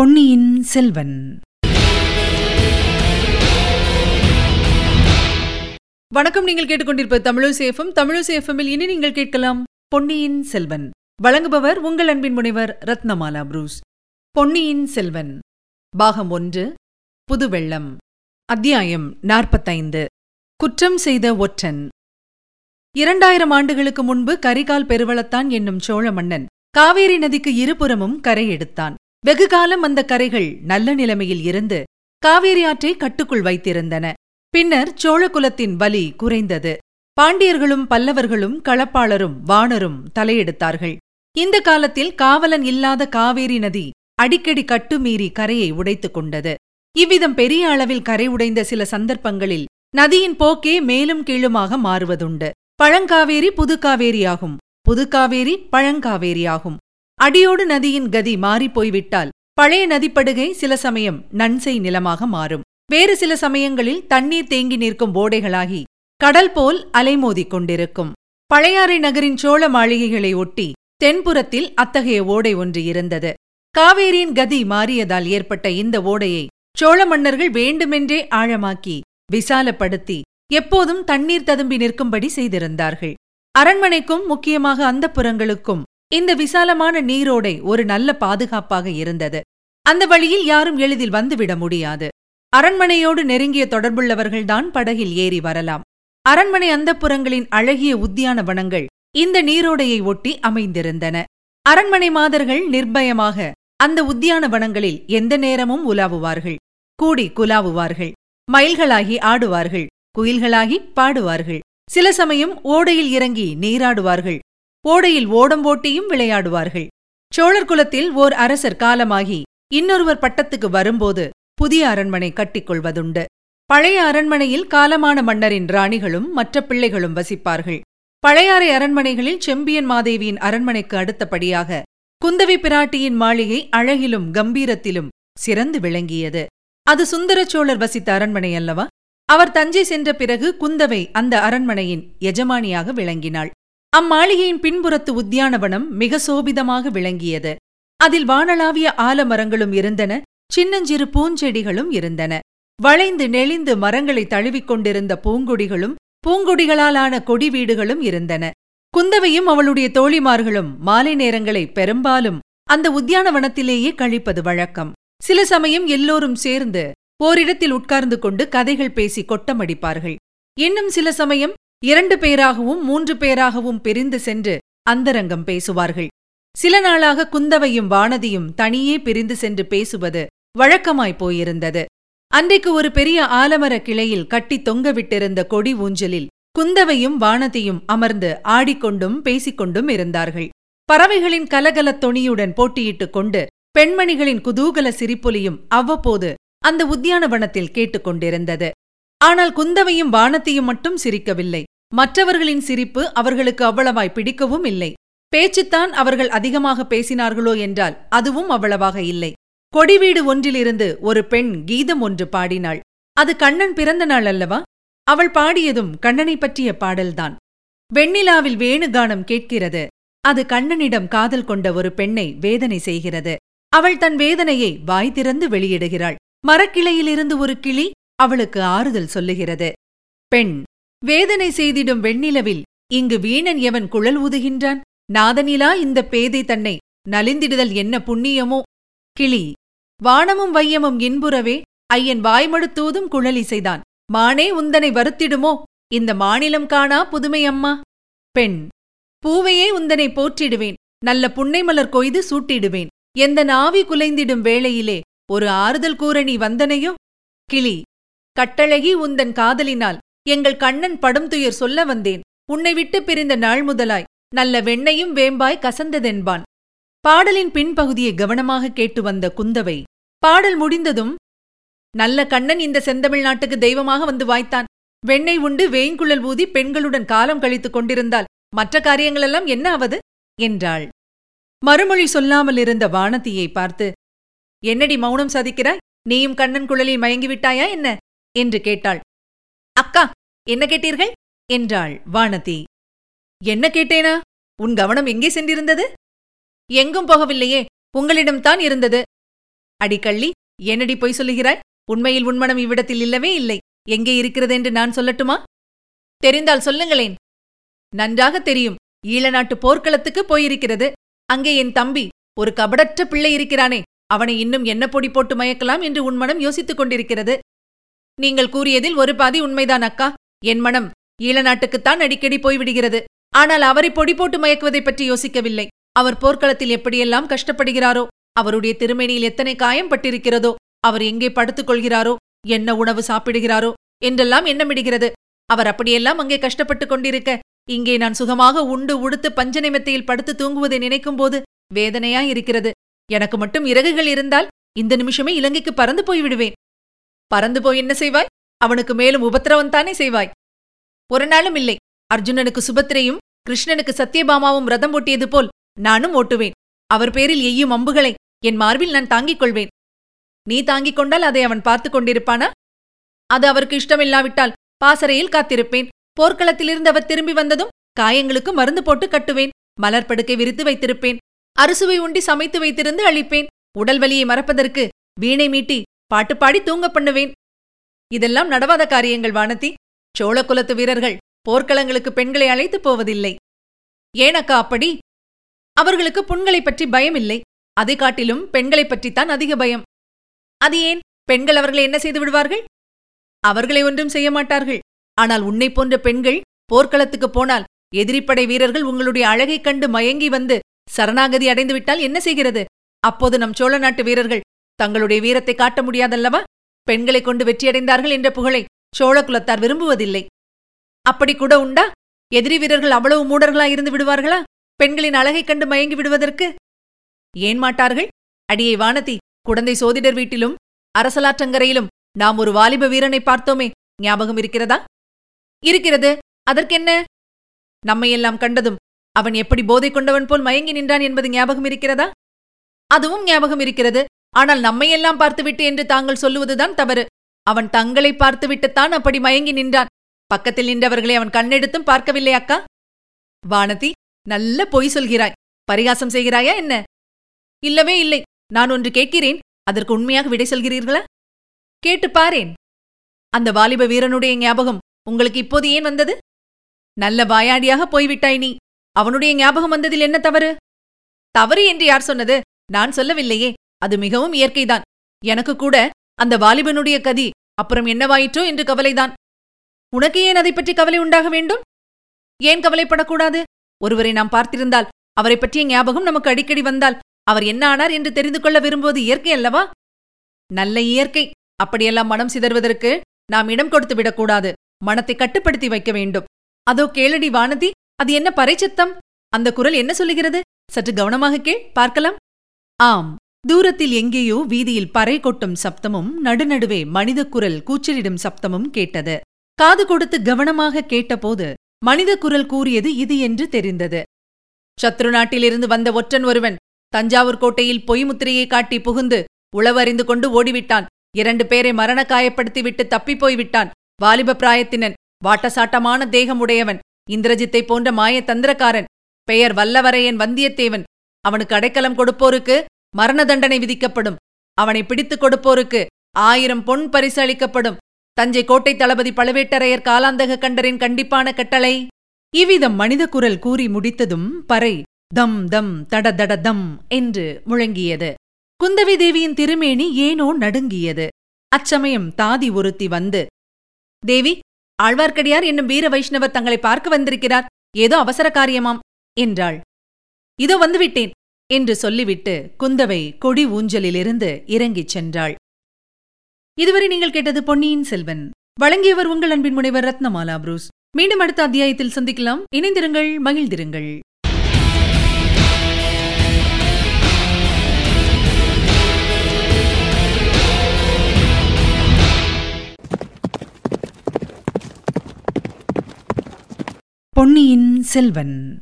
பொன்னியின் செல்வன். வணக்கம் நீங்கள் கேட்டுக்கொண்டிருப்ப தமிழசேஃபம் தமிழசேஃபமில் இனி நீங்கள் கேட்கலாம் பொன்னியின் செல்வன். வழங்குபவர் உங்கள் அன்பின் முனைவர் ரத்னமாலா புரூஸ். பொன்னியின் செல்வன். பாகம் ஒன்று புதுவெள்ளம். அத்தியாயம் நாற்பத்தைந்து. குற்றம் செய்த ஒற்றன். இரண்டாயிரம் ஆண்டுகளுக்கு முன்பு கரிகால் பெருவளத்தான் என்னும் சோழ மன்னன் காவேரி நதிக்கு இருபுறமும் கரை எடுத்தான். வெகுகாலம் அந்த கரைகள் நல்ல நிலைமையில் இருந்து காவேரி ஆற்றை கட்டுக்குள் வைத்திருந்தன. பின்னர் சோழகுலத்தின் வலி குறைந்தது. பாண்டியர்களும் பல்லவர்களும் களப்பாளரும் வாணரும் தலையெடுத்தார்கள். இந்த காலத்தில் காவலன் இல்லாத காவேரி நதி அடிக்கடி கட்டுமீறி கரையை உடைத்துக் கொண்டது. இவ்விதம் பெரிய அளவில் கரை உடைந்த சில சந்தர்ப்பங்களில் நதியின் போக்கே மேலும் கீழுமாக மாறுவதுண்டு. பழங்காவேரி புதுக்காவேரியாகும். புதுக்காவேரி பழங்காவேரியாகும். அடியோடு நதியின் கதி மாறிப் போய்விட்டால் பழைய நதிப்படுகை சில சமயம் நன்சை நிலமாக மாறும். வேறு சில சமயங்களில் தண்ணீர் தேங்கி நிற்கும் ஓடைகளாகி கடல் போல் அலைமோதிக் கொண்டிருக்கும். பழையாறை நகரின் சோழ மாளிகைகளை ஒட்டி தென்புறத்தில் அத்தகைய ஓடை ஒன்று இருந்தது. காவேரியின் கதி மாறியதால் ஏற்பட்ட இந்த ஓடையை சோழ மன்னர்கள் வேண்டுமென்றே ஆழமாக்கி விசாலப்படுத்தி எப்போதும் தண்ணீர் ததும்பி நிற்கும்படி செய்திருந்தார்கள். அரண்மனைக்கும் முக்கியமாக அந்த புறங்களுக்கும் இந்த விசாலமான நீரோடை ஒரு நல்ல பாதுகாப்பாக இருந்தது. அந்த வழியில் யாரும் எளிதில் வந்துவிட முடியாது. அரண்மனையோடு நெருங்கிய தொடர்புள்ளவர்கள்தான் படகில் ஏறி வரலாம். அரண்மனை அந்தப்புறங்களின் அழகிய உத்தியான வனங்கள் இந்த நீரோடையை ஒட்டி அமைந்திருந்தன. அரண்மனை மாதர்கள் நிர்பயமாக அந்த உத்தியான வனங்களில் எந்த நேரமும் உலாவுவார்கள். கூடி குலாவுவார்கள். மயில்களாகி ஆடுவார்கள். குயில்களாகி பாடுவார்கள். சில சமயம் ஓடையில் இறங்கி நீராடுவார்கள். ஓடையில் ஓடம்போட்டியும் விளையாடுவார்கள். சோழர் குலத்தில் ஓர் அரசர் காலமாகி இன்னொருவர் பட்டத்துக்கு வரும்போது புதிய அரண்மனை கட்டிக்கொள்வதுண்டு. பழைய அரண்மனையில் காலமான மன்னரின் ராணிகளும் மற்ற பிள்ளைகளும் வசிப்பார்கள். பழையாறை அரண்மனைகளில் செம்பியன் மாதேவியின் அரண்மனைக்கு அடுத்தபடியாக குந்தவி பிராட்டியின் மாளிகை அழகிலும் கம்பீரத்திலும் சிறந்து விளங்கியது. அது சுந்தரச்சோழர் வசித்த அரண்மனை அல்லவா? அவர் தஞ்சை சென்ற பிறகு குந்தவை அந்த அரண்மனையின் எஜமானியாக விளங்கினாள். அம்மாளிகையின் பின்புறத்து உத்தியானவனம் மிக சோபிதமாக விளங்கியது. அதில் வானளாவிய ஆலமரங்களும் இருந்தன சின்னஞ்சிறு பூஞ்செடிகளும் இருந்தன. வளைந்து நெளிந்து மரங்களை தழுவிக் கொண்டிருந்த பூங்கொடிகளும் பூங்கொடிகளாலான கொடி வீடுகளும் இருந்தன. குந்தவையும் அவளுடைய தோழிமார்களும் மாலை நேரங்களை பெரும்பாலும் அந்த உத்தியானவனத்திலேயே கழிப்பது வழக்கம். சில சமயம் எல்லோரும் சேர்ந்து ஓரிடத்தில் உட்கார்ந்து கொண்டு கதைகள் பேசி கொட்டமடிப்பார்கள். இன்னும் சில சமயம் இரண்டு பேராகவும் மூன்று பேராகவும் பிரிந்து சென்று அந்தரங்கம் பேசுவார்கள். சில நாளாக குந்தவையும் வானதியும் தனியே பிரிந்து சென்று பேசுவது வழக்கமாய்ப் போயிருந்தது. அன்றைக்கு ஒரு பெரிய ஆலமர கிளையில் கட்டி தொங்கவிட்டிருந்த கொடி ஊஞ்சலில் குந்தவையும் வானதியும் அமர்ந்து ஆடிக்கொண்டும் பேசிக்கொண்டும் இருந்தார்கள். பறவைகளின் கலகலத் தொனியுடன் போட்டியிட்டுக் கொண்டு பெண்மணிகளின் குதூகல சிரிப்பொலியும் அவ்வப்போது அந்த உத்தியானவனத்தில் கேட்டுக்கொண்டிருந்தது. ஆனால் குந்தவையும் வானத்தையும் மட்டும் சிரிக்கவில்லை. மற்றவர்களின் சிரிப்பு அவர்களுக்கு அவ்வளவாய் பிடிக்கவும் இல்லை. பேச்சுத்தான் அவர்கள் அதிகமாக பேசினார்களோ என்றால் அதுவும் அவ்வளவாக இல்லை. கொடிவீடு ஒன்றிலிருந்து ஒரு பெண் கீதம் ஒன்று பாடினாள். அது கண்ணன் பிறந்த நாள் அல்லவா? அவள் பாடியதும் கண்ணனை பற்றிய பாடல்தான். வெண்ணிலாவில் வேணுகானம் கேட்கிறது. அது கண்ணனிடம் காதல் கொண்ட ஒரு பெண்ணை வேதனை செய்கிறது. அவள் தன் வேதனையை வாய் திறந்து வெளியிடுகிறாள். மரக்கிளையிலிருந்து ஒரு கிளி அவளுக்கு ஆறுதல் சொல்லுகிறது. பெண் வேதனை செய்திடும் வெண்ணிலவில் இங்கு வீணன் எவன் குழல் ஊதுகின்றான்? நாதனிலா இந்த பேதை தன்னை நலிந்திடுதல் என்ன புண்ணியமோ? கிளி வானமும் வையமும் இன்புறவே ஐயன் வாய்மடுத்தூதும் குழலிசைதான் மானே உந்தனை வருத்திடுமோ? இந்த மாநிலம் காணா புதுமை அம்மா. பெண் பூவையே உந்தனை போற்றிடுவேன். நல்ல புன்னைமலர் கொய்து சூட்டிடுவேன். எந்த நாவி குலைந்திடும் வேளையிலே ஒரு ஆறுதல் கூற நீ வந்தனையோ? கிளி கட்டழகி உந்தன் காதலினால் எங்கள் கண்ணன் படும் துயர் சொல்ல வந்தேன். உன்னை விட்டு பிரிந்த நாள் முதலாய். நல்ல வெண்ணையும் வேம்பாய் கசந்ததென்பான். பாடலின் பின்பகுதியை கவனமாக கேட்டு வந்த குந்தவை. பாடல் முடிந்ததும் நல்ல கண்ணன் இந்த செந்தமிழ் நாட்டுக்கு தெய்வமாக வந்து வாய்த்தான். வெண்ணெய் உண்டு வேங்குழல் ஊதி பெண்களுடன் காலம் கழித்துக் கொண்டிருந்தால் மற்ற காரியங்களெல்லாம் என்ன ஆவது? என்றாள். மறுமொழி சொல்லாமல் இருந்த வானதியை பார்த்து என்னடி மௌனம் சாதிக்கிறாய்? நீயும் கண்ணன் குழலில் மயங்கிவிட்டாயா என்ன? என்று கேட்டாள். அக்கா என்ன கேட்டீர்கள்? என்றாள் வானதி. என்ன கேட்டேனா? உன் கவனம் எங்கே சென்றிருந்தது? எங்கும் போகவில்லையே உங்களிடம்தான் இருந்தது. அடிக்கள்ளி என்னடி பொய் சொல்லுகிறாய்? உண்மையில் உன்மனம் இவ்விடத்தில் இல்லவே இல்லை. எங்கே இருக்கிறது என்று நான் சொல்லட்டுமா? தெரிந்தால் சொல்லுங்களேன். நன்றாக தெரியும். ஈழ நாட்டு போர்க்களத்துக்கு போயிருக்கிறது. அங்கே என் தம்பி ஒரு கபடற்ற பிள்ளை இருக்கிறானே. அவனை இன்னும் என்ன பொடி போட்டு மயக்கலாம் என்று உன் மனம் யோசித்துக் கொண்டிருக்கிறது. நீங்கள் கூறியதில் ஒரு பாதி உண்மைதான் அக்கா. என் மனம் ஈழநாட்டுக்குத்தான் அடிக்கடி போய்விடுகிறது. ஆனால் அவரை பொடி போட்டு மயக்குவதைப் பற்றி யோசிக்கவில்லை. அவர் போர்க்களத்தில் எப்படியெல்லாம் கஷ்டப்படுகிறாரோ அவருடைய திருமேனியில் எத்தனை காயம் பட்டிருக்கிறதோ அவர் எங்கே படுத்துக் கொள்கிறாரோ என்ன உணவு சாப்பிடுகிறாரோ என்றெல்லாம் எண்ணமிடுகிறது. அவர் அப்படியெல்லாம் அங்கே கஷ்டப்பட்டுக் கொண்டிருக்க இங்கே நான் சுகமாக உண்டு உடுத்து பஞ்சநிமத்தையில் படுத்து தூங்குவதை நினைக்கும்போது வேதனையாய் இருக்கிறது. எனக்கு மட்டும் இறகுகள் இருந்தால் இந்த நிமிஷமே இலங்கைக்கு பறந்து போய்விடுவேன். பறந்து போய் என்ன செய்வாய்? அவனுக்கு மேலும் உபத்திரவம் தானே செய்வாய். ஒரு நாளும் இல்லை. அர்ஜுனனுக்கு சுபத்திரையும் கிருஷ்ணனுக்கு சத்யபாமாவும் ரதம் ஓட்டியது போல் நானும் ஓட்டுவேன். அவர் பேரில் எய்யும் அம்புகளை என் மார்பில் நான் தாங்கிக் கொள்வேன். நீ தாங்கிக் கொண்டால் அதை அவன் பார்த்துக் கொண்டிருப்பானா? அது அவருக்கு இஷ்டமில்லாவிட்டால் பாசறையில் காத்திருப்பேன். போர்க்களத்திலிருந்து அவர் திரும்பி வந்ததும் காயங்களுக்கு மருந்து போட்டு கட்டுவேன். மலர் படுக்கை விரித்து வைத்திருப்பேன். அறுசுவை உண்டி சமைத்து வைத்திருந்து அழிப்பேன். உடல் வலியை மறப்பதற்கு வீணை மீட்டி பாட்டு பாடி தூங்க பண்ணுவேன். இதெல்லாம் நடவாத காரியங்கள் வானதி. சோழ குலத்து வீரர்கள் போர்க்களங்களுக்கு பெண்களை அழைத்து போவதில்லை. ஏனக்கா அப்படி? அவர்களுக்கு புண்களைப் பற்றி பயம் இல்லை அதை காட்டிலும் பெண்களைப் பற்றித்தான் அதிக பயம். அது ஏன்? பெண்கள் அவர்களை என்ன செய்து விடுவார்கள்? அவர்களை ஒன்றும் செய்ய மாட்டார்கள். ஆனால் உன்னை போன்ற பெண்கள் போர்க்களத்துக்கு போனால் எதிரிப்படை வீரர்கள் உங்களுடைய அழகைக் கண்டு மயங்கி வந்து சரணாகதி அடைந்துவிட்டால் என்ன செய்கிறது? அப்போது நம் சோழ நாட்டு வீரர்கள் தங்களுடைய வீரத்தை காட்ட முடியாதல்லவா? பெண்களைக் கொண்டு வெற்றியடைந்தார்கள் என்ற புகழை சோழ குலத்தார் விரும்புவதில்லை. அப்படி கூட உண்டா? எதிரி வீரர்கள் அவ்வளவு மூடர்களா இருந்து விடுவார்களா? பெண்களின் அழகைக் கண்டு மயங்கி விடுவதற்கு? ஏன் மாட்டார்கள்? அடியை வானதி குடந்தை சோதிடர் வீட்டிலும் அரசலாற்றங்கரையிலும் நாம் ஒரு வாலிப வீரனை பார்த்தோமே. ஞாபகம் இருக்கிறதா? இருக்கிறது. அதற்கென்ன? நம்மையெல்லாம் கண்டதும் அவன் எப்படி போதை கொண்டவன் போல் மயங்கி நின்றான் என்பது ஞாபகம் இருக்கிறதா? அதுவும் ஞாபகம் இருக்கிறது. ஆனால் நம்மையெல்லாம் பார்த்துவிட்டு என்று தாங்கள் சொல்லுவதுதான் தவறு. அவன் தங்களை பார்த்துவிட்டுத்தான் அப்படி மயங்கி நின்றான். பக்கத்தில் நின்றவர்களை அவன் கண்ணெடுத்தும் பார்க்கவில்லை அக்கா. வானதி நல்ல பொய் சொல்கிறாய். பரிகாசம் செய்கிறாயா என்ன? இல்லவே இல்லை. நான் ஒன்று கேட்கிறேன். அதற்கு உண்மையாக விடை சொல்கிறீர்களா? கேட்டு பாரேன். அந்த வாலிப வீரனுடைய ஞாபகம் உங்களுக்கு இப்போது ஏன் வந்தது? நல்ல வாயாடியாக போய்விட்டாய் நீ. அவனுடைய ஞாபகம் வந்ததில் என்ன தவறு? தவறு என்று யார் சொன்னது? நான் சொல்லவில்லையே. அது மிகவும் இயற்கைதான். எனக்கு கூட அந்த வாலிபனுடைய கதி அப்புறம் என்னவாயிற்றோ என்று கவலைதான். உனக்கு ஏன் அதை பற்றி கவலை உண்டாக வேண்டும்? ஏன் கவலைப்படக்கூடாது? ஒருவரை நாம் பார்த்திருந்தால் அவரை பற்றிய ஞாபகம் நமக்கு அடிக்கடி வந்தால் அவர் என்ன ஆனார் என்று தெரிந்து கொள்ள விரும்புவது இயற்கை அல்லவா? நல்ல இயற்கை. அப்படியெல்லாம் மனம் சிதறுவதற்கு நாம் இடம் கொடுத்து விடக்கூடாது. மனத்தை கட்டுப்படுத்தி வைக்க வேண்டும். அதோ கேளடி வானதி அது என்ன பறைச்சத்தம்? அந்த குரல் என்ன சொல்லுகிறது? சற்று கவனமாக கேள் பார்க்கலாம். ஆம். தூரத்தில் எங்கேயோ வீதியில் பறை கொட்டும் சப்தமும் நடுநடுவே மனித குரல் கூச்சலிடும் சப்தமும் கேட்டது. காது கொடுத்து கவனமாக கேட்டபோது மனித குரல் கூறியது இது என்று தெரிந்தது. சத்ரு நாட்டிலிருந்து வந்த ஒற்றன் ஒருவன் தஞ்சாவூர் கோட்டையில் பொய்முத்திரையை காட்டி புகுந்து உளவறிந்து கொண்டு ஓடிவிட்டான். இரண்டு பேரை மரண காயப்படுத்திவிட்டு தப்பிப் போய்விட்டான். வாலிப பிராயத்தினன் வாட்டசாட்டமான தேகம் உடையவன் இந்திரஜித்தை போன்ற மாய தந்திரக்காரன் பெயர் வல்லவரையன் வந்தியத்தேவன். அவனுக்கு அடைக்கலம் கொடுப்போருக்கு மரண தண்டனை விதிக்கப்படும். அவனை பிடித்துக் கொடுப்போருக்கு ஆயிரம் பொன் பரிசு அளிக்கப்படும். தஞ்சை கோட்டை தளபதி பழுவேட்டரையர் காலாந்தக கண்டரின் கண்டிப்பான கட்டளை. இவ்விதம் மனித குரல் கூறி முடித்ததும் பறை தம் தம் தட தட தம் என்று முழங்கியது. குந்தவி தேவியின் திருமேனி ஏனோ நடுங்கியது. அச்சமயம் தாதி ஒருத்தி வந்து தேவி ஆழ்வார்க்கடியார் என்னும் வீர வைஷ்ணவர் தங்களை பார்க்க வந்திருக்கிறார். ஏதோ அவசர காரியமாம் என்றாள். இதோ வந்துவிட்டேன் என்று சொல்லிவிட்டு குந்தவை கொடி ஊஞ்சலிலிருந்து இறங்கிச் சென்றாள். இதுவரை நீங்கள் கேட்டது பொன்னியின் செல்வன். வழங்கியவர் உங்கள் அன்பின் முனைவர் ரத்னமாலா புரூஸ். மீண்டும் அடுத்த அத்தியாயத்தில் சந்திக்கலாம். இணைந்திருங்கள் மகிழ்ந்திருங்கள். பொன்னியின் செல்வன்.